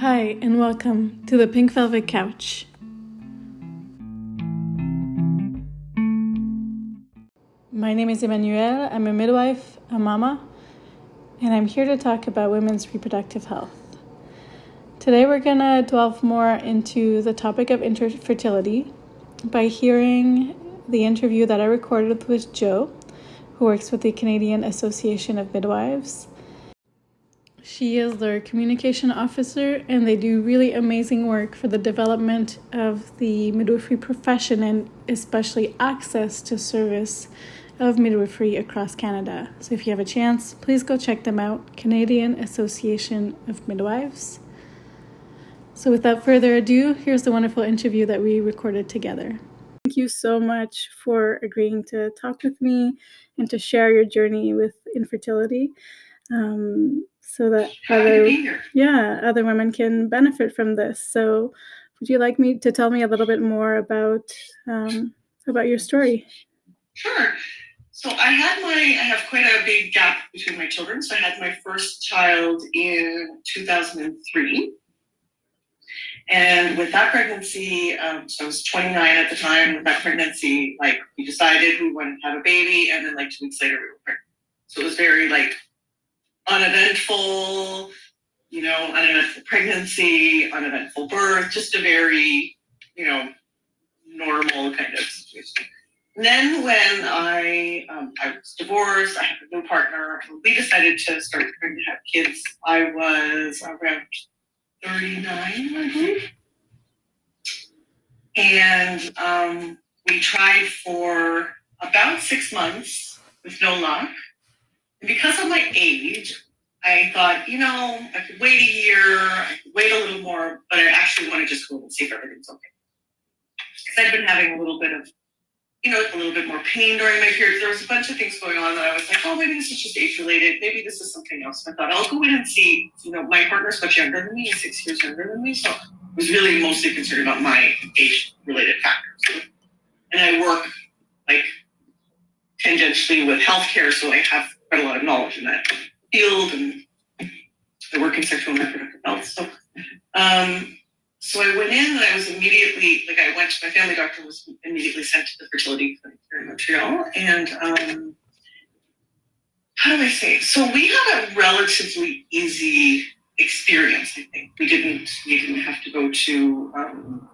Hi, and welcome to the Pink Velvet Couch. My name is Emmanuelle. I'm a midwife, a mama, and I'm here to talk about women's reproductive health. Today, we're going to delve more into the topic of infertility by hearing the interview that I recorded with Jo, who works with the Canadian Association of Midwives she is their communication officer, and they do really amazing work for the development of the midwifery profession and especially access to service of midwifery across Canada. So if you have a chance, please go check them out Canadian Association of Midwives. So without further ado, here's the wonderful interview that we recorded together. Thank you so much for agreeing to talk with me and to share your journey with infertility. Um, so that other yeah other women can benefit from this. So would you like me to tell me a little bit more about um, about your story? Sure. So i had my i have quite a big gap between my children. So i had my first child in 2003 and with that pregnancy um, so i was 29 at the time. With that pregnancy like we decided we wanted to have a baby. And then like two weeks later we were pregnant. So it was very like uneventful, you know, uneventful pregnancy, uneventful birth, just a very, you know, normal kind of situation. And then when I um, I was divorced, I had a new partner, we decided to start trying to have kids. I was around 39, I believe. And um, we tried for about six months with no luck because of my age, I thought, you know, I could wait a year, I could wait a little more, but I actually want to just go and see if everything's okay. Because I'd been having a little bit of, you know, a little bit more pain during my period. There was a bunch of things going on that I was like, oh, maybe this is just age related. Maybe this is something else. I thought I'll go in and see. You know, my partner's much younger than me, six years younger than me, so I was really mostly concerned about my age related factors. And I work like tangentially with healthcare, so I have quite a lot of knowledge in that field, and I work in sexual and reproductive health. So, um, so I went in, and I was immediately like I went to my family doctor was immediately sent to the fertility clinic here in Montreal, and um, how do I say? So we had a relatively easy experience. I think we didn't we didn't have to go to. Um,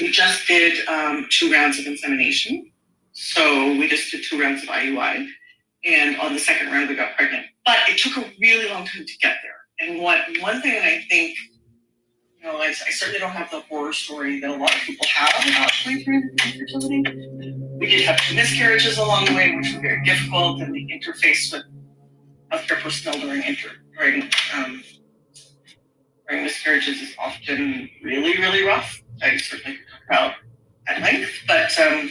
we just did um, two rounds of insemination. So we just did two rounds of IUI and on the second round we got pregnant. But it took a really long time to get there. And what one thing that I think, you know, I, I certainly don't have the horror story that a lot of people have about through infertility. We did have two miscarriages along the way, which were very difficult, and the interface with healthcare personnel during inter during um, during miscarriages is often really, really rough. I certainly could talk about at length, but um,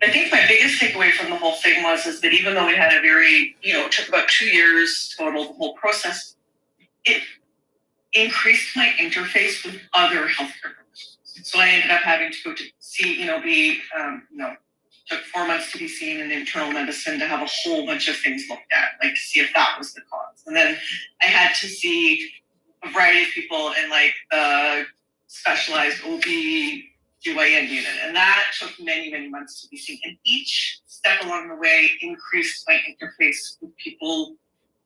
I think my biggest takeaway from the whole thing was is that even though we had a very, you know, it took about two years total, the whole process, it increased my interface with other healthcare professionals. So I ended up having to go to see, you know, be, um, you know, took four months to be seen in internal medicine to have a whole bunch of things looked at, like to see if that was the cause. And then I had to see a variety of people in like the specialized OB GYN unit. And that took many, many months to be seen. And each step along the way increased my interface with people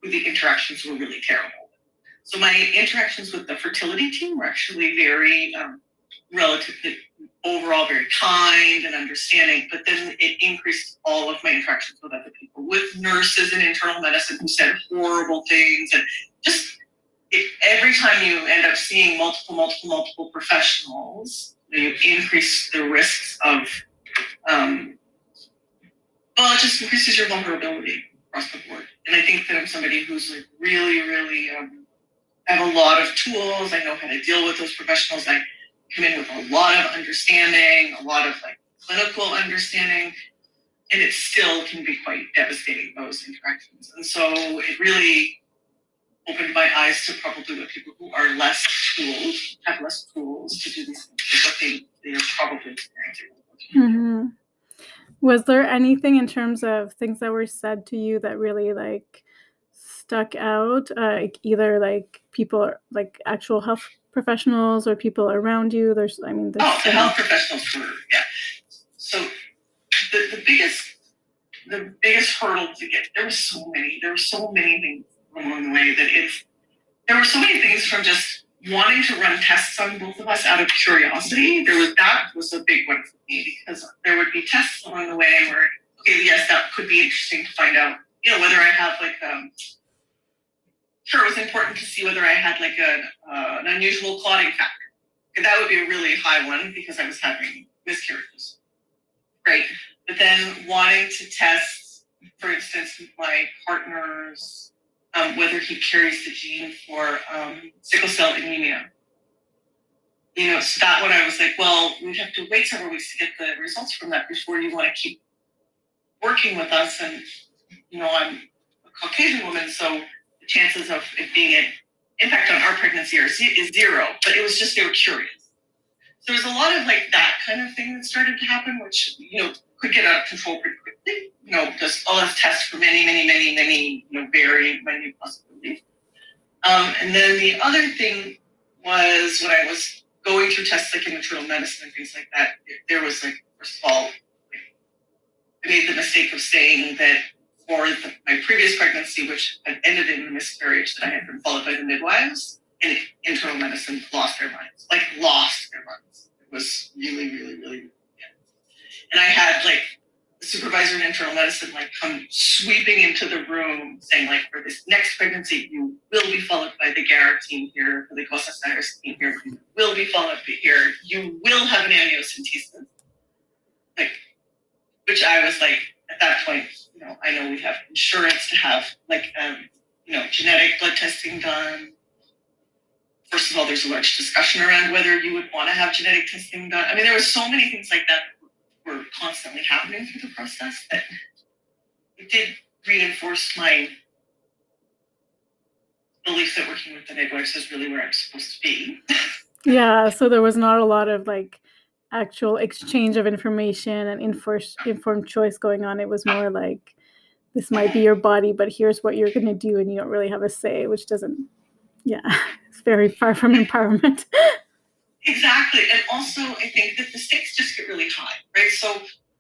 who the interactions were really terrible. So my interactions with the fertility team were actually very um, relatively overall very kind and understanding, but then it increased all of my interactions with other people, with nurses in internal medicine who said horrible things and just every time you end up seeing multiple, multiple, multiple professionals, you increase the risks of, um, well, it just increases your vulnerability across the board. And I think that I'm somebody who's like really, really, um, I have a lot of tools. I know how to deal with those professionals. I come in with a lot of understanding, a lot of like clinical understanding, and it still can be quite devastating, those interactions. And so it really opened my eyes to probably what people who are less tooled, have less tools to do these what they, they are probably experiencing. Mm-hmm. Was there anything in terms of things that were said to you that really like stuck out? Uh, like either like people, like actual health professionals, or people around you? There's, I mean, there's Oh, the so health professionals were, yeah. So the, the biggest the biggest hurdle to get there were so many, there were so many things along the way that it's there were so many things from just wanting to run tests on both of us out of curiosity. There was that was a big one for me because there would be tests along the way where okay, yes, that could be interesting to find out, you know, whether I have like um sure it was important to see whether I had like a, uh, an unusual clotting factor. And that would be a really high one because I was having miscarriages. Right. But then wanting to test, for instance, my partner's um, whether he carries the gene for um, sickle cell anemia. You know, so that one I was like, well, we'd have to wait several weeks to get the results from that before you want to keep working with us. And, you know, I'm a Caucasian woman, so the chances of it being an impact on our pregnancy are, is zero. But it was just they were curious. So there's a lot of like that kind of thing that started to happen, which, you know, could get out of control pretty quickly. You know, all those tests for many, many, many, many, you know, very many possibilities. Um, and then the other thing was when I was going through tests like in internal medicine and things like that, there was like, first of all, I made the mistake of saying that for the, my previous pregnancy, which had ended in a miscarriage, that I had been followed by the midwives, and internal medicine lost their minds, like lost their minds. It was really, really, really and I had like supervisor in internal medicine like come sweeping into the room saying like for this next pregnancy you will be followed by the Garrett team here, for the Costa Cyrus team here, you will be followed here, you will have an amniocentesis. Like which I was like at that point, you know, I know we have insurance to have like um, you know, genetic blood testing done. First of all, there's a large discussion around whether you would want to have genetic testing done. I mean, there were so many things like that constantly happening through the process that it did reinforce my belief that working with the midwives is really where I'm supposed to be. Yeah, so there was not a lot of like actual exchange of information and informed informed choice going on. It was more like this might be your body, but here's what you're going to do, and you don't really have a say, which doesn't. Yeah, it's very far from empowerment. Exactly. And also, I think that the stakes just get really high, right? So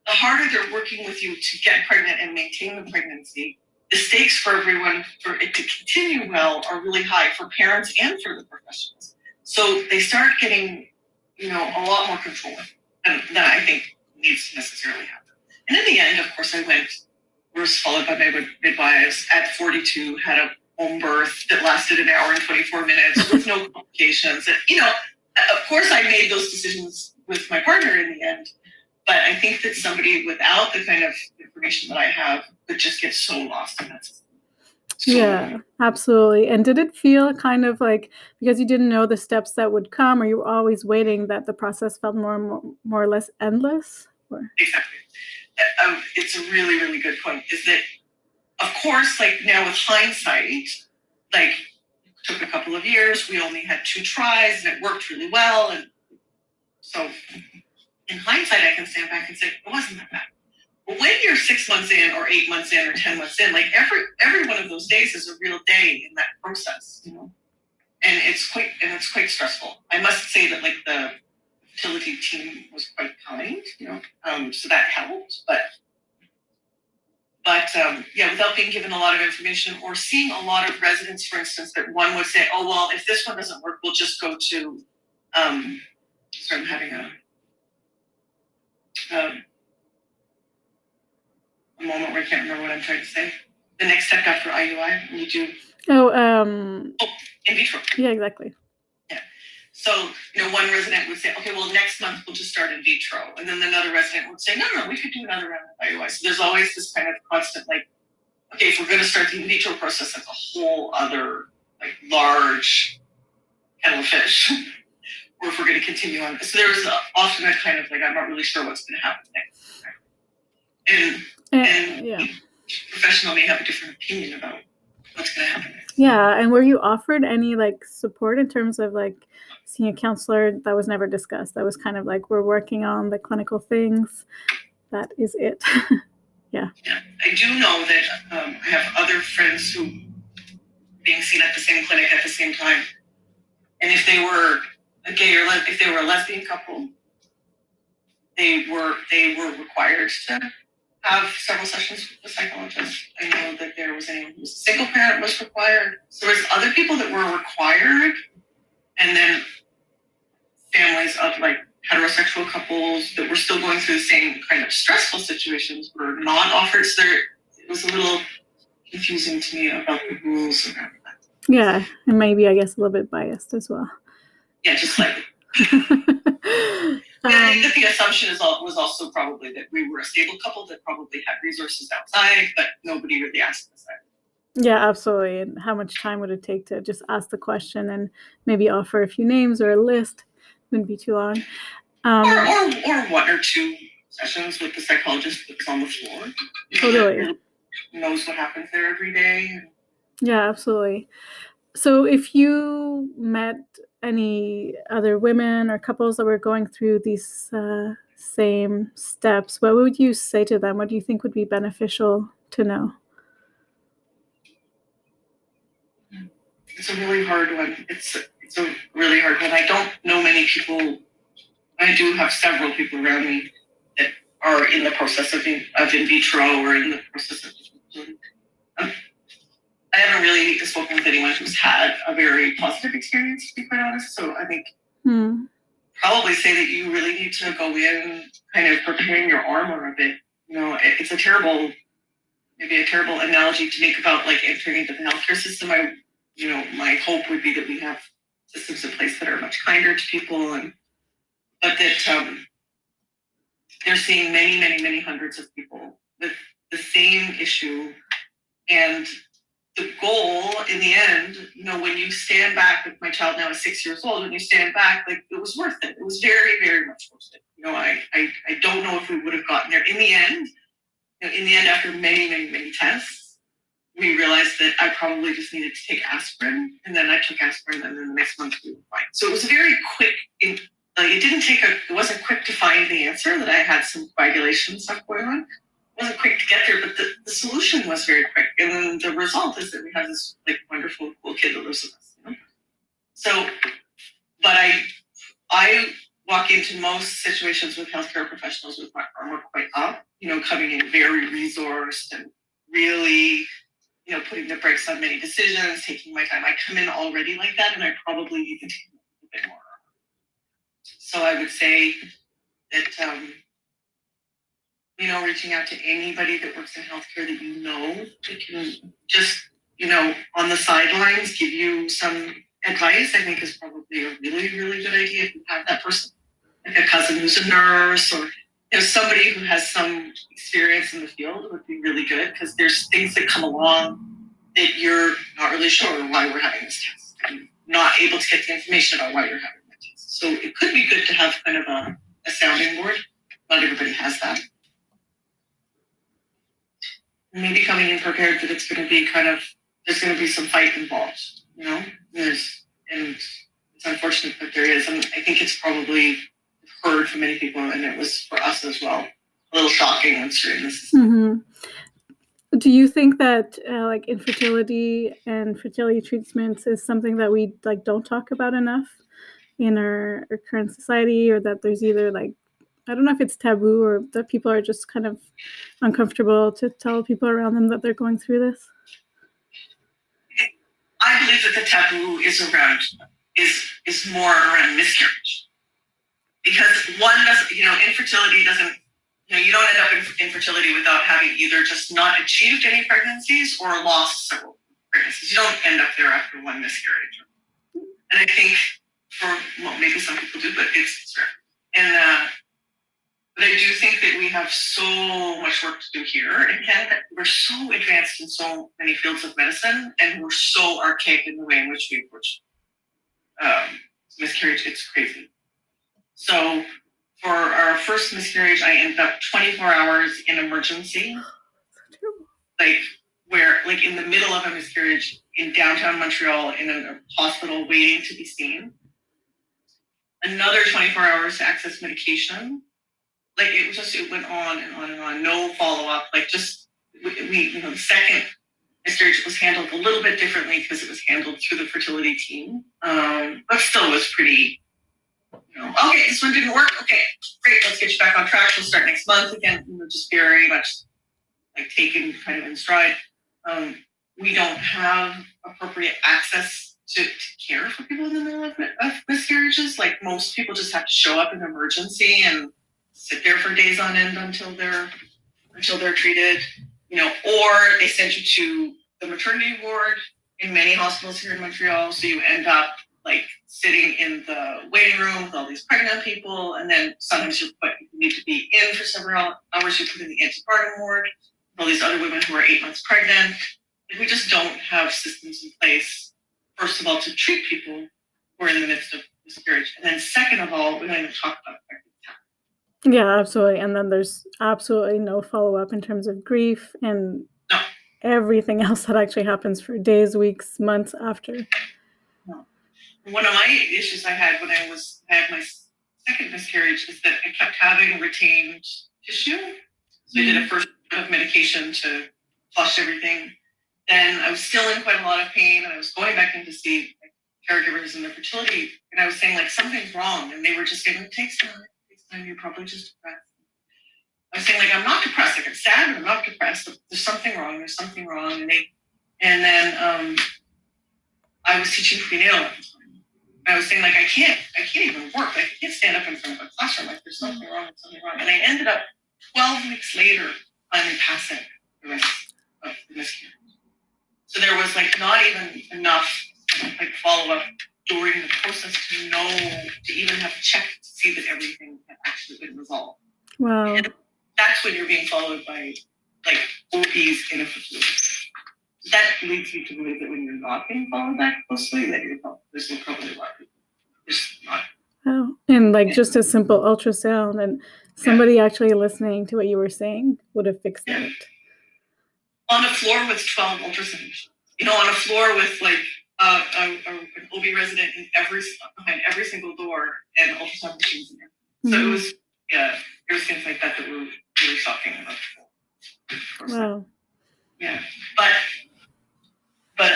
the harder they're working with you to get pregnant and maintain the pregnancy, the stakes for everyone for it to continue well are really high for parents and for the professionals. So they start getting, you know, a lot more control than, than I think needs to necessarily happen. And in the end, of course, I went, was followed by my midwives at 42, had a home birth that lasted an hour and 24 minutes with no complications. And, you know, of course, I made those decisions with my partner in the end. But I think that somebody without the kind of information that I have would just get so lost in that. So- Yeah, absolutely. And did it feel kind of like because you didn't know the steps that would come, or you were always waiting that the process felt more more, more or less endless? Or Exactly. Uh, Um, it's a really, really good point. Is that, of course, like now with hindsight, like took a couple of years. We only had two tries, and it worked really well. And so, in hindsight, I can stand back and say it wasn't that bad. But when you're six months in, or eight months in, or ten months in, like every every one of those days is a real day in that process, you know. And it's quite and it's quite stressful. I must say that like the fertility team was quite kind, you know, um, so that helped. But but um, yeah, without being given a lot of information or seeing a lot of residents, for instance, that one would say, "Oh well, if this one doesn't work, we'll just go to." Um, sorry, I'm having a, um, a moment where I can't remember what I'm trying to say. The next step after IUI, you do oh, um, in vitro. yeah, exactly. So, you know, one resident would say, okay, well, next month we'll just start in vitro. And then another resident would say, no, no, we could do another round of IUI. So there's always this kind of constant, like, okay, if we're going to start the in vitro process, that's a whole other, like, large kettle of fish. or if we're going to continue on. So there's often a kind of like, I'm not really sure what's going to happen next. And And, And- yeah, professional may have a different opinion about what's going to happen next. Yeah. And were you offered any like support in terms of like seeing a counselor? That was never discussed. That was kind of like we're working on the clinical things. That is it. Yeah. I do know that um, I have other friends who being seen at the same clinic at the same time. And if they were a gay or le- if they were a lesbian couple, they were they were required to have several sessions with the psychologist. I know that there was anyone who was a single parent was required. So there's other people that were required, and then families of like heterosexual couples that were still going through the same kind of stressful situations were not offered. So there, it was a little confusing to me about the rules around that. Yeah, and maybe I guess a little bit biased as well. Yeah, just like Um, Yeah, I think that the assumption is al- was also probably that we were a stable couple that probably had resources outside, but nobody really asked us that. yeah, absolutely. And how much time would it take to just ask the question and maybe offer a few names or a list? Wouldn't be too long. Um, Or, or, or one or two sessions with the psychologist that's on the floor. Totally. Knows what happens there every day. Yeah, absolutely. So, if you met any other women or couples that were going through these uh, same steps, what would you say to them? What do you think would be beneficial to know? It's a really hard one. It's it's a really hard one. I don't know many people. I do have several people around me that are in the process of in, of in vitro or in the process of. I haven't really spoken with anyone who's had a very positive experience, to be quite honest. So I think Hmm. probably say that you really need to go in kind of preparing your armor a bit. You know, it- it's a terrible, maybe a terrible analogy to make about like entering into the healthcare system. I, you know, my hope would be that we have systems in place that are much kinder to people and, but that um, they're seeing many, many, many hundreds of people with the same issue. And the goal in the end, you know, when you stand back, my child now is six years old, when you stand back, like it was worth it. It was very, very much worth it. You know, I, I, I don't know if we would have gotten there. In the end, you know, in the end, after many, many, many tests, we realized that I probably just needed to take aspirin, and then I took aspirin, and then the next month we were fine. So it was very quick. In, like it didn't take a, it wasn't quick to find the answer that I had some coagulation stuff going on wasn't quick to get there, but the, the solution was very quick. And then the result is that we have this like wonderful, cool kid that lives with us. You know? So, but I, I walk into most situations with healthcare professionals with my armor quite up. You know, coming in very resourced and really, you know, putting the brakes on many decisions, taking my time. I come in already like that, and I probably need to take a bit more. So I would say that. Um, you know, reaching out to anybody that works in healthcare that you know that can just, you know, on the sidelines give you some advice, I think is probably a really, really good idea if you have that person, like a cousin who's a nurse or you know, somebody who has some experience in the field would be really good because there's things that come along that you're not really sure why we're having this test and not able to get the information about why you're having the test. So it could be good to have kind of a, a sounding board. Not everybody has that maybe coming in prepared that it's going to be kind of there's going to be some fight involved you know? There's and it's unfortunate that there is and i think it's probably heard from many people and it was for us as well a little shocking when certain this is hmm Do you think that uh, like infertility and fertility treatments is something that we like don't talk about enough in our, our current society, or that there's either like I don't know if it's taboo or that people are just kind of uncomfortable to tell people around them that they're going through this? i believe that the taboo is around is is more around miscarriage. Because one doesn't you know infertility doesn't you know you don't end up in infertility without having either just not achieved any pregnancies or lost several pregnancies. You don't end up there after one miscarriage. And i think for well maybe some people do but it's, it's rare and uh but I do think that we have so much work to do here in Canada. We're so advanced in so many fields of medicine, and we're so archaic in the way in which we approach um, miscarriage. It's crazy. So, for our first miscarriage, I ended up 24 hours in emergency, like where, like in the middle of a miscarriage in downtown Montreal, in a hospital, waiting to be seen. Another 24 hours to access medication like it just it went on and on and on no follow-up like just we, we you know the second miscarriage was handled a little bit differently because it was handled through the fertility team, um, but still was pretty. You know, okay, this one didn't work. Okay, great. Let's get you back on track. We'll start next month again. You know, just very much like taken kind of in stride. Um, we don't have appropriate access to, to care for people in the middle of, of miscarriages. Like most people just have to show up in emergency and sit there for days on end until they're until they're treated. You know, or they send you to the maternity ward in many hospitals here in Montreal. So you end up like sitting in the waiting room with all these pregnant people, and then sometimes you put you need to be in for several hours. You put in the antepartum ward with all these other women who are eight months pregnant. And we just don't have systems in place. First of all, to treat people who are in the midst of miscarriage, and then second of all, we don't even talk about. Yeah, absolutely. And then there's absolutely no follow up in terms of grief and No. everything else that actually happens for days, weeks, months after. One of my issues I had when I was I had my second miscarriage is that I kept having retained tissue. So I did a mm. first round of medication to flush everything. Then I was still in quite a lot of pain, and I was going back in to see like, caregivers and the fertility, and I was saying like something's wrong, and they were just saying it takes time, You're probably just depressed. I was saying like I'm not depressed. Like I'm sad, but I'm not depressed. There's something wrong. There's something wrong, and they, and then um, I was teaching prenatal. I was saying like I can't, I can't even work. I can't stand up in front of a classroom. Like there's something wrong. There's something wrong. And I ended up 12 weeks later finally passing the rest of the miscarriage. So there was like not even enough like follow up during the process to know to even have checked to see that everything had actually been resolved. Wow. That's when you're being followed by like OBs in a facility. That leads you to believe that when you're not being followed that closely, that you're probably, there's no probably a lot of people. There's not. Wow. And like just a simple ultrasound and somebody actually listening to what you were saying would have fixed Yeah. it. on a floor with 12 ultrasound machines. You know, on a floor with like uh, a, a, an OB resident in every behind every single door and ultrasound machines in there. So it Mhm. was yeah, there was things like that that we were really shocking about. Wow. Yeah, but but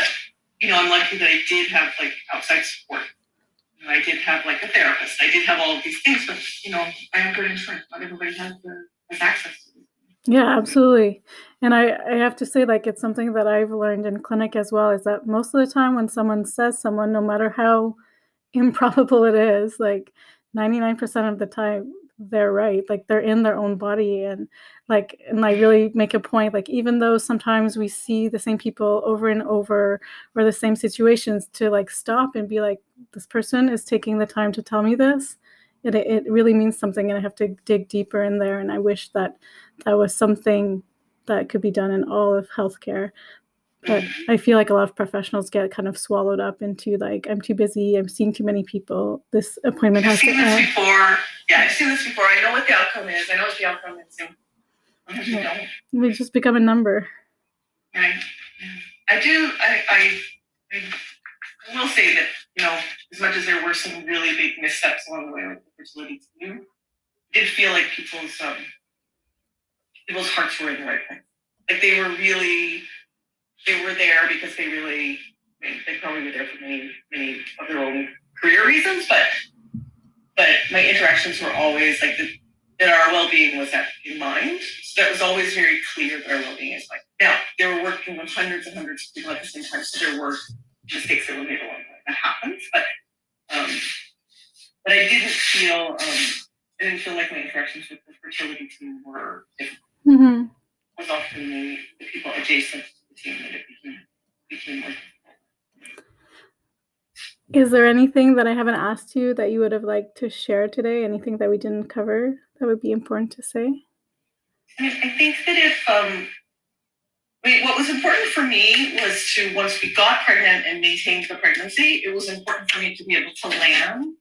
you know, I'm lucky that I did have like outside support. You know, I did have like a therapist. I did have all of these things, but you know, I have good insurance. Not everybody has the has access to it. Yeah, absolutely. And I, I have to say, like, it's something that I've learned in clinic as well is that most of the time when someone says someone, no matter how improbable it is, like 99% of the time, they're right. Like, they're in their own body. And, like, and I really make a point, like, even though sometimes we see the same people over and over or the same situations, to like stop and be like, this person is taking the time to tell me this. It, it really means something, and I have to dig deeper in there. And I wish that that was something that could be done in all of healthcare. But I feel like a lot of professionals get kind of swallowed up into like, I'm too busy, I'm seeing too many people, this appointment has to end. before. Yeah, I've seen this before. I know what the outcome is. I know what the outcome is. Yeah. We just become a number. Right. I do. I, I, I will say that you know, as much as there were some really big missteps along the way with the fertility team, I did feel like people's um, people's hearts were in the right place. Like they were really, they were there because they really, I they probably were there for many, many of their own career reasons, but but my interactions were always like the, that our well-being was in mind. So that was always very clear that our well-being is like. Now they were working with hundreds and hundreds of people at the same time, so there were mistakes that were made along the way. That happens, but um, but I didn't feel um, I didn't feel like my interactions with the fertility team were difficult. hmm It was often the, the people adjacent to the team that it became became more difficult. Is there anything that I haven't asked you that you would have liked to share today? Anything that we didn't cover that would be important to say? I, I think that if um, mean, what was important for me was to once we got pregnant and maintained the pregnancy, it was important for me to be able to land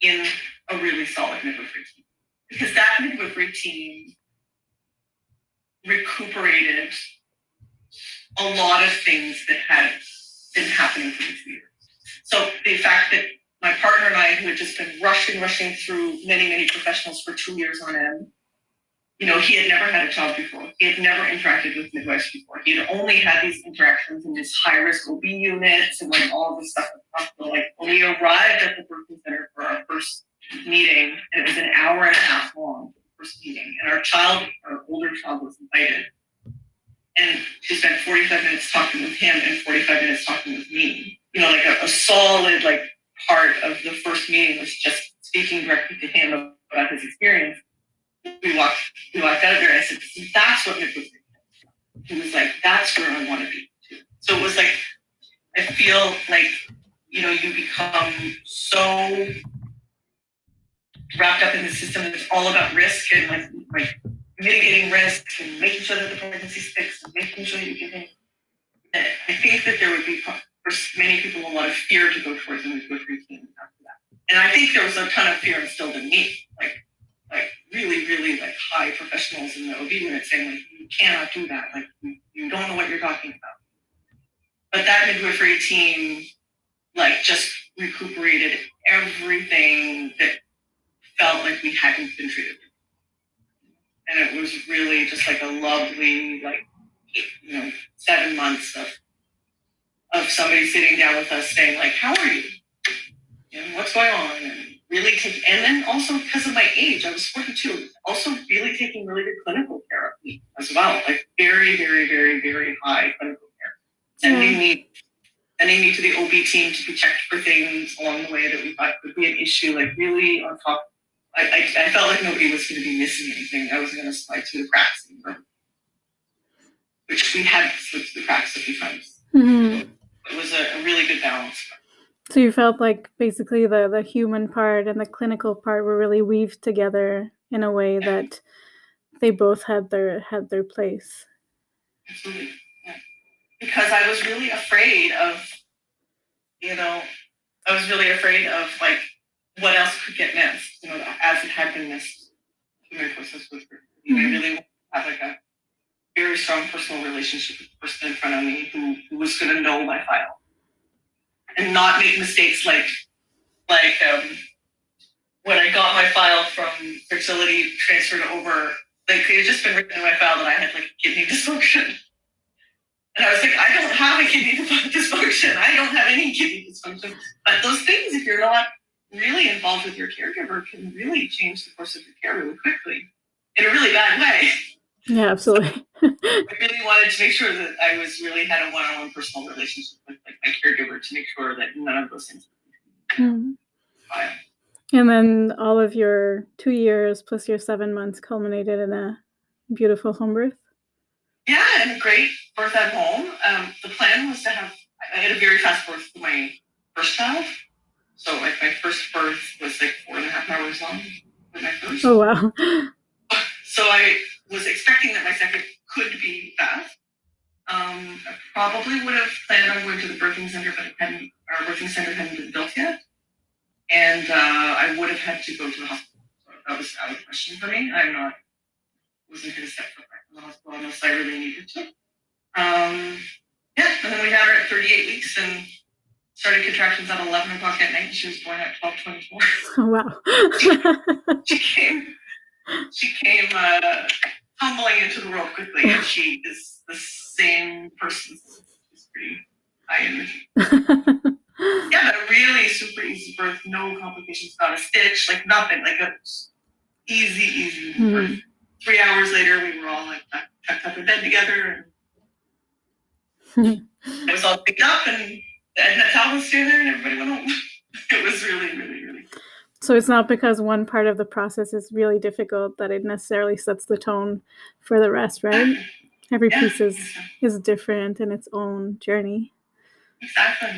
in a really solid midwifery team because that midwifery team recuperated a lot of things that had been happening for two years. So the fact that my partner and I, who had just been rushing, rushing through many, many professionals for two years on end, you know, he had never had a child before. He had never interacted with midwives before. He had only had these interactions in his high risk OB units and like all this stuff at the hospital. Like when we arrived at the birthing center for our first meeting, and it was an hour and a half long, first meeting, and our child, our older child, was invited. And she spent 45 minutes talking with him and 45 minutes talking with me. You know, like a, a solid like part of the first meeting was just speaking directly to him about his experience we walked we walked out of there. I said, "That's what midwifery is." He was like, "That's where I want to be." Too. So it was like I feel like you know you become so wrapped up in the system. It's all about risk and like like mitigating risk and making sure that the pregnancy sticks and making sure you're giving. I think that there would be for many people a lot of fear to go towards and a midwifery team after that. And I think there was a ton of fear instilled in me. Like like really, really like high professionals in the OB unit saying like you cannot do that. Like you, you don't know what you're talking about. But that midwifery team like just recuperated everything that felt like we hadn't been treated. And it was really just like a lovely, like you know, seven months of of somebody sitting down with us saying like, "How are you? And what's going on?" And really take, and then also because of my age, I was 42, also really taking really good clinical care of me as well, like very, very, very, very high clinical care. Sending me, sending me to the OB team to be checked for things along the way that we thought could be an issue, like really on top. I, I, I felt like nobody was going to be missing anything. I was going to slide through the cracks, which we had slipped through the cracks a few times. Mm-hmm. It was a, a really good balance. So you felt like basically the the human part and the clinical part were really weaved together in a way that they both had their had their place. Absolutely. Yeah. Because I was really afraid of, you know, I was really afraid of like what else could get missed, you know, as it had been missed through my process with her. Mm-hmm. I really have like a very strong personal relationship with the person in front of me who, who was going to know my file and not make mistakes like like um, when I got my file from fertility transferred over, like it had just been written in my file that I had like kidney dysfunction. And I was like, I don't have a kidney dysfunction. I don't have any kidney dysfunction. But those things, if you're not really involved with your caregiver, can really change the course of your care really quickly in a really bad way. Yeah, absolutely. I really wanted to make sure that I was really had a one-on-one personal relationship with like my caregiver to make sure that none of those things. Mm. And then all of your two years plus your seven months culminated in a beautiful home birth. Yeah, and a great birth at home. Um, the plan was to have I had a very fast birth for my first child. So like my first birth was like four and a half hours long. my first. Oh wow. So I was expecting that my second could be fast. Um, I probably would have planned on going to the birthing center, but it hadn't, our birthing center hadn't been built yet. And uh, I would have had to go to the hospital. So that was out of the question for me. I'm not, wasn't going to step foot back in the hospital unless I really needed to. Um, yeah, and then we had her at 38 weeks and started contractions at 11 o'clock at night. And she was born at 12:24. Oh wow! she came. She came uh, tumbling into the world quickly, and she is the same person. She's pretty high energy. yeah, but really super easy birth, no complications, not a stitch, like nothing, like a easy, easy mm-hmm. birth. Three hours later, we were all like tucked up in bed together. And it was all picked up, and the Edna towel was there, and everybody went home. it was really, really, really. So it's not because one part of the process is really difficult that it necessarily sets the tone for the rest, right? Every yeah. piece is is different in its own journey. Exactly.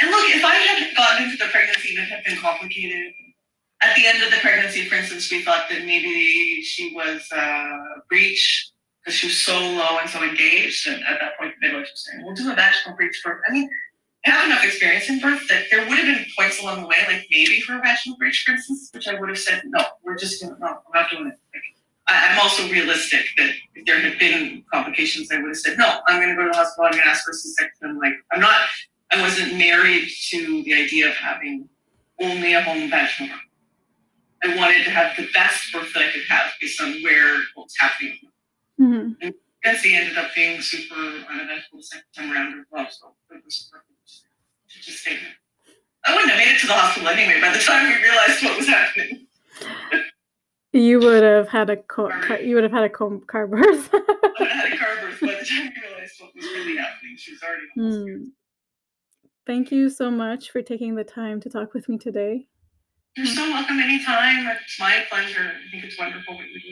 And look, if I had gotten into the pregnancy and had been complicated, at the end of the pregnancy, for instance, we thought that maybe she was uh, breech because she was so low and so engaged. And at that point, the midwife was saying, "We'll do a vaginal breech birth." I mean, have enough experience in birth that there would have been points along the way, like maybe for a vaginal breech, for instance, which I would have said, no, we're just gonna, no, I'm not doing it. Like, I, am also realistic that if there had been complications, I would have said, no, I'm going to go to the hospital. I'm going to ask for a C-section. Like, I'm not, I wasn't married to the idea of having only a home vaginal birth. I wanted to have the best birth that I could have based on where what was happening. hmm Bessie ended up being super uneventful the second time around as well, so it was perfect to just. I wouldn't have made it to the hospital anyway by the time we realized what was happening. You would have had a co- car, you would have had a co- car birth. I would have had a car birth by the time we realized what was really happening. She was already. Hmm. Thank you so much for taking the time to talk with me today. You're so welcome anytime. It's my pleasure. I think it's wonderful what you do.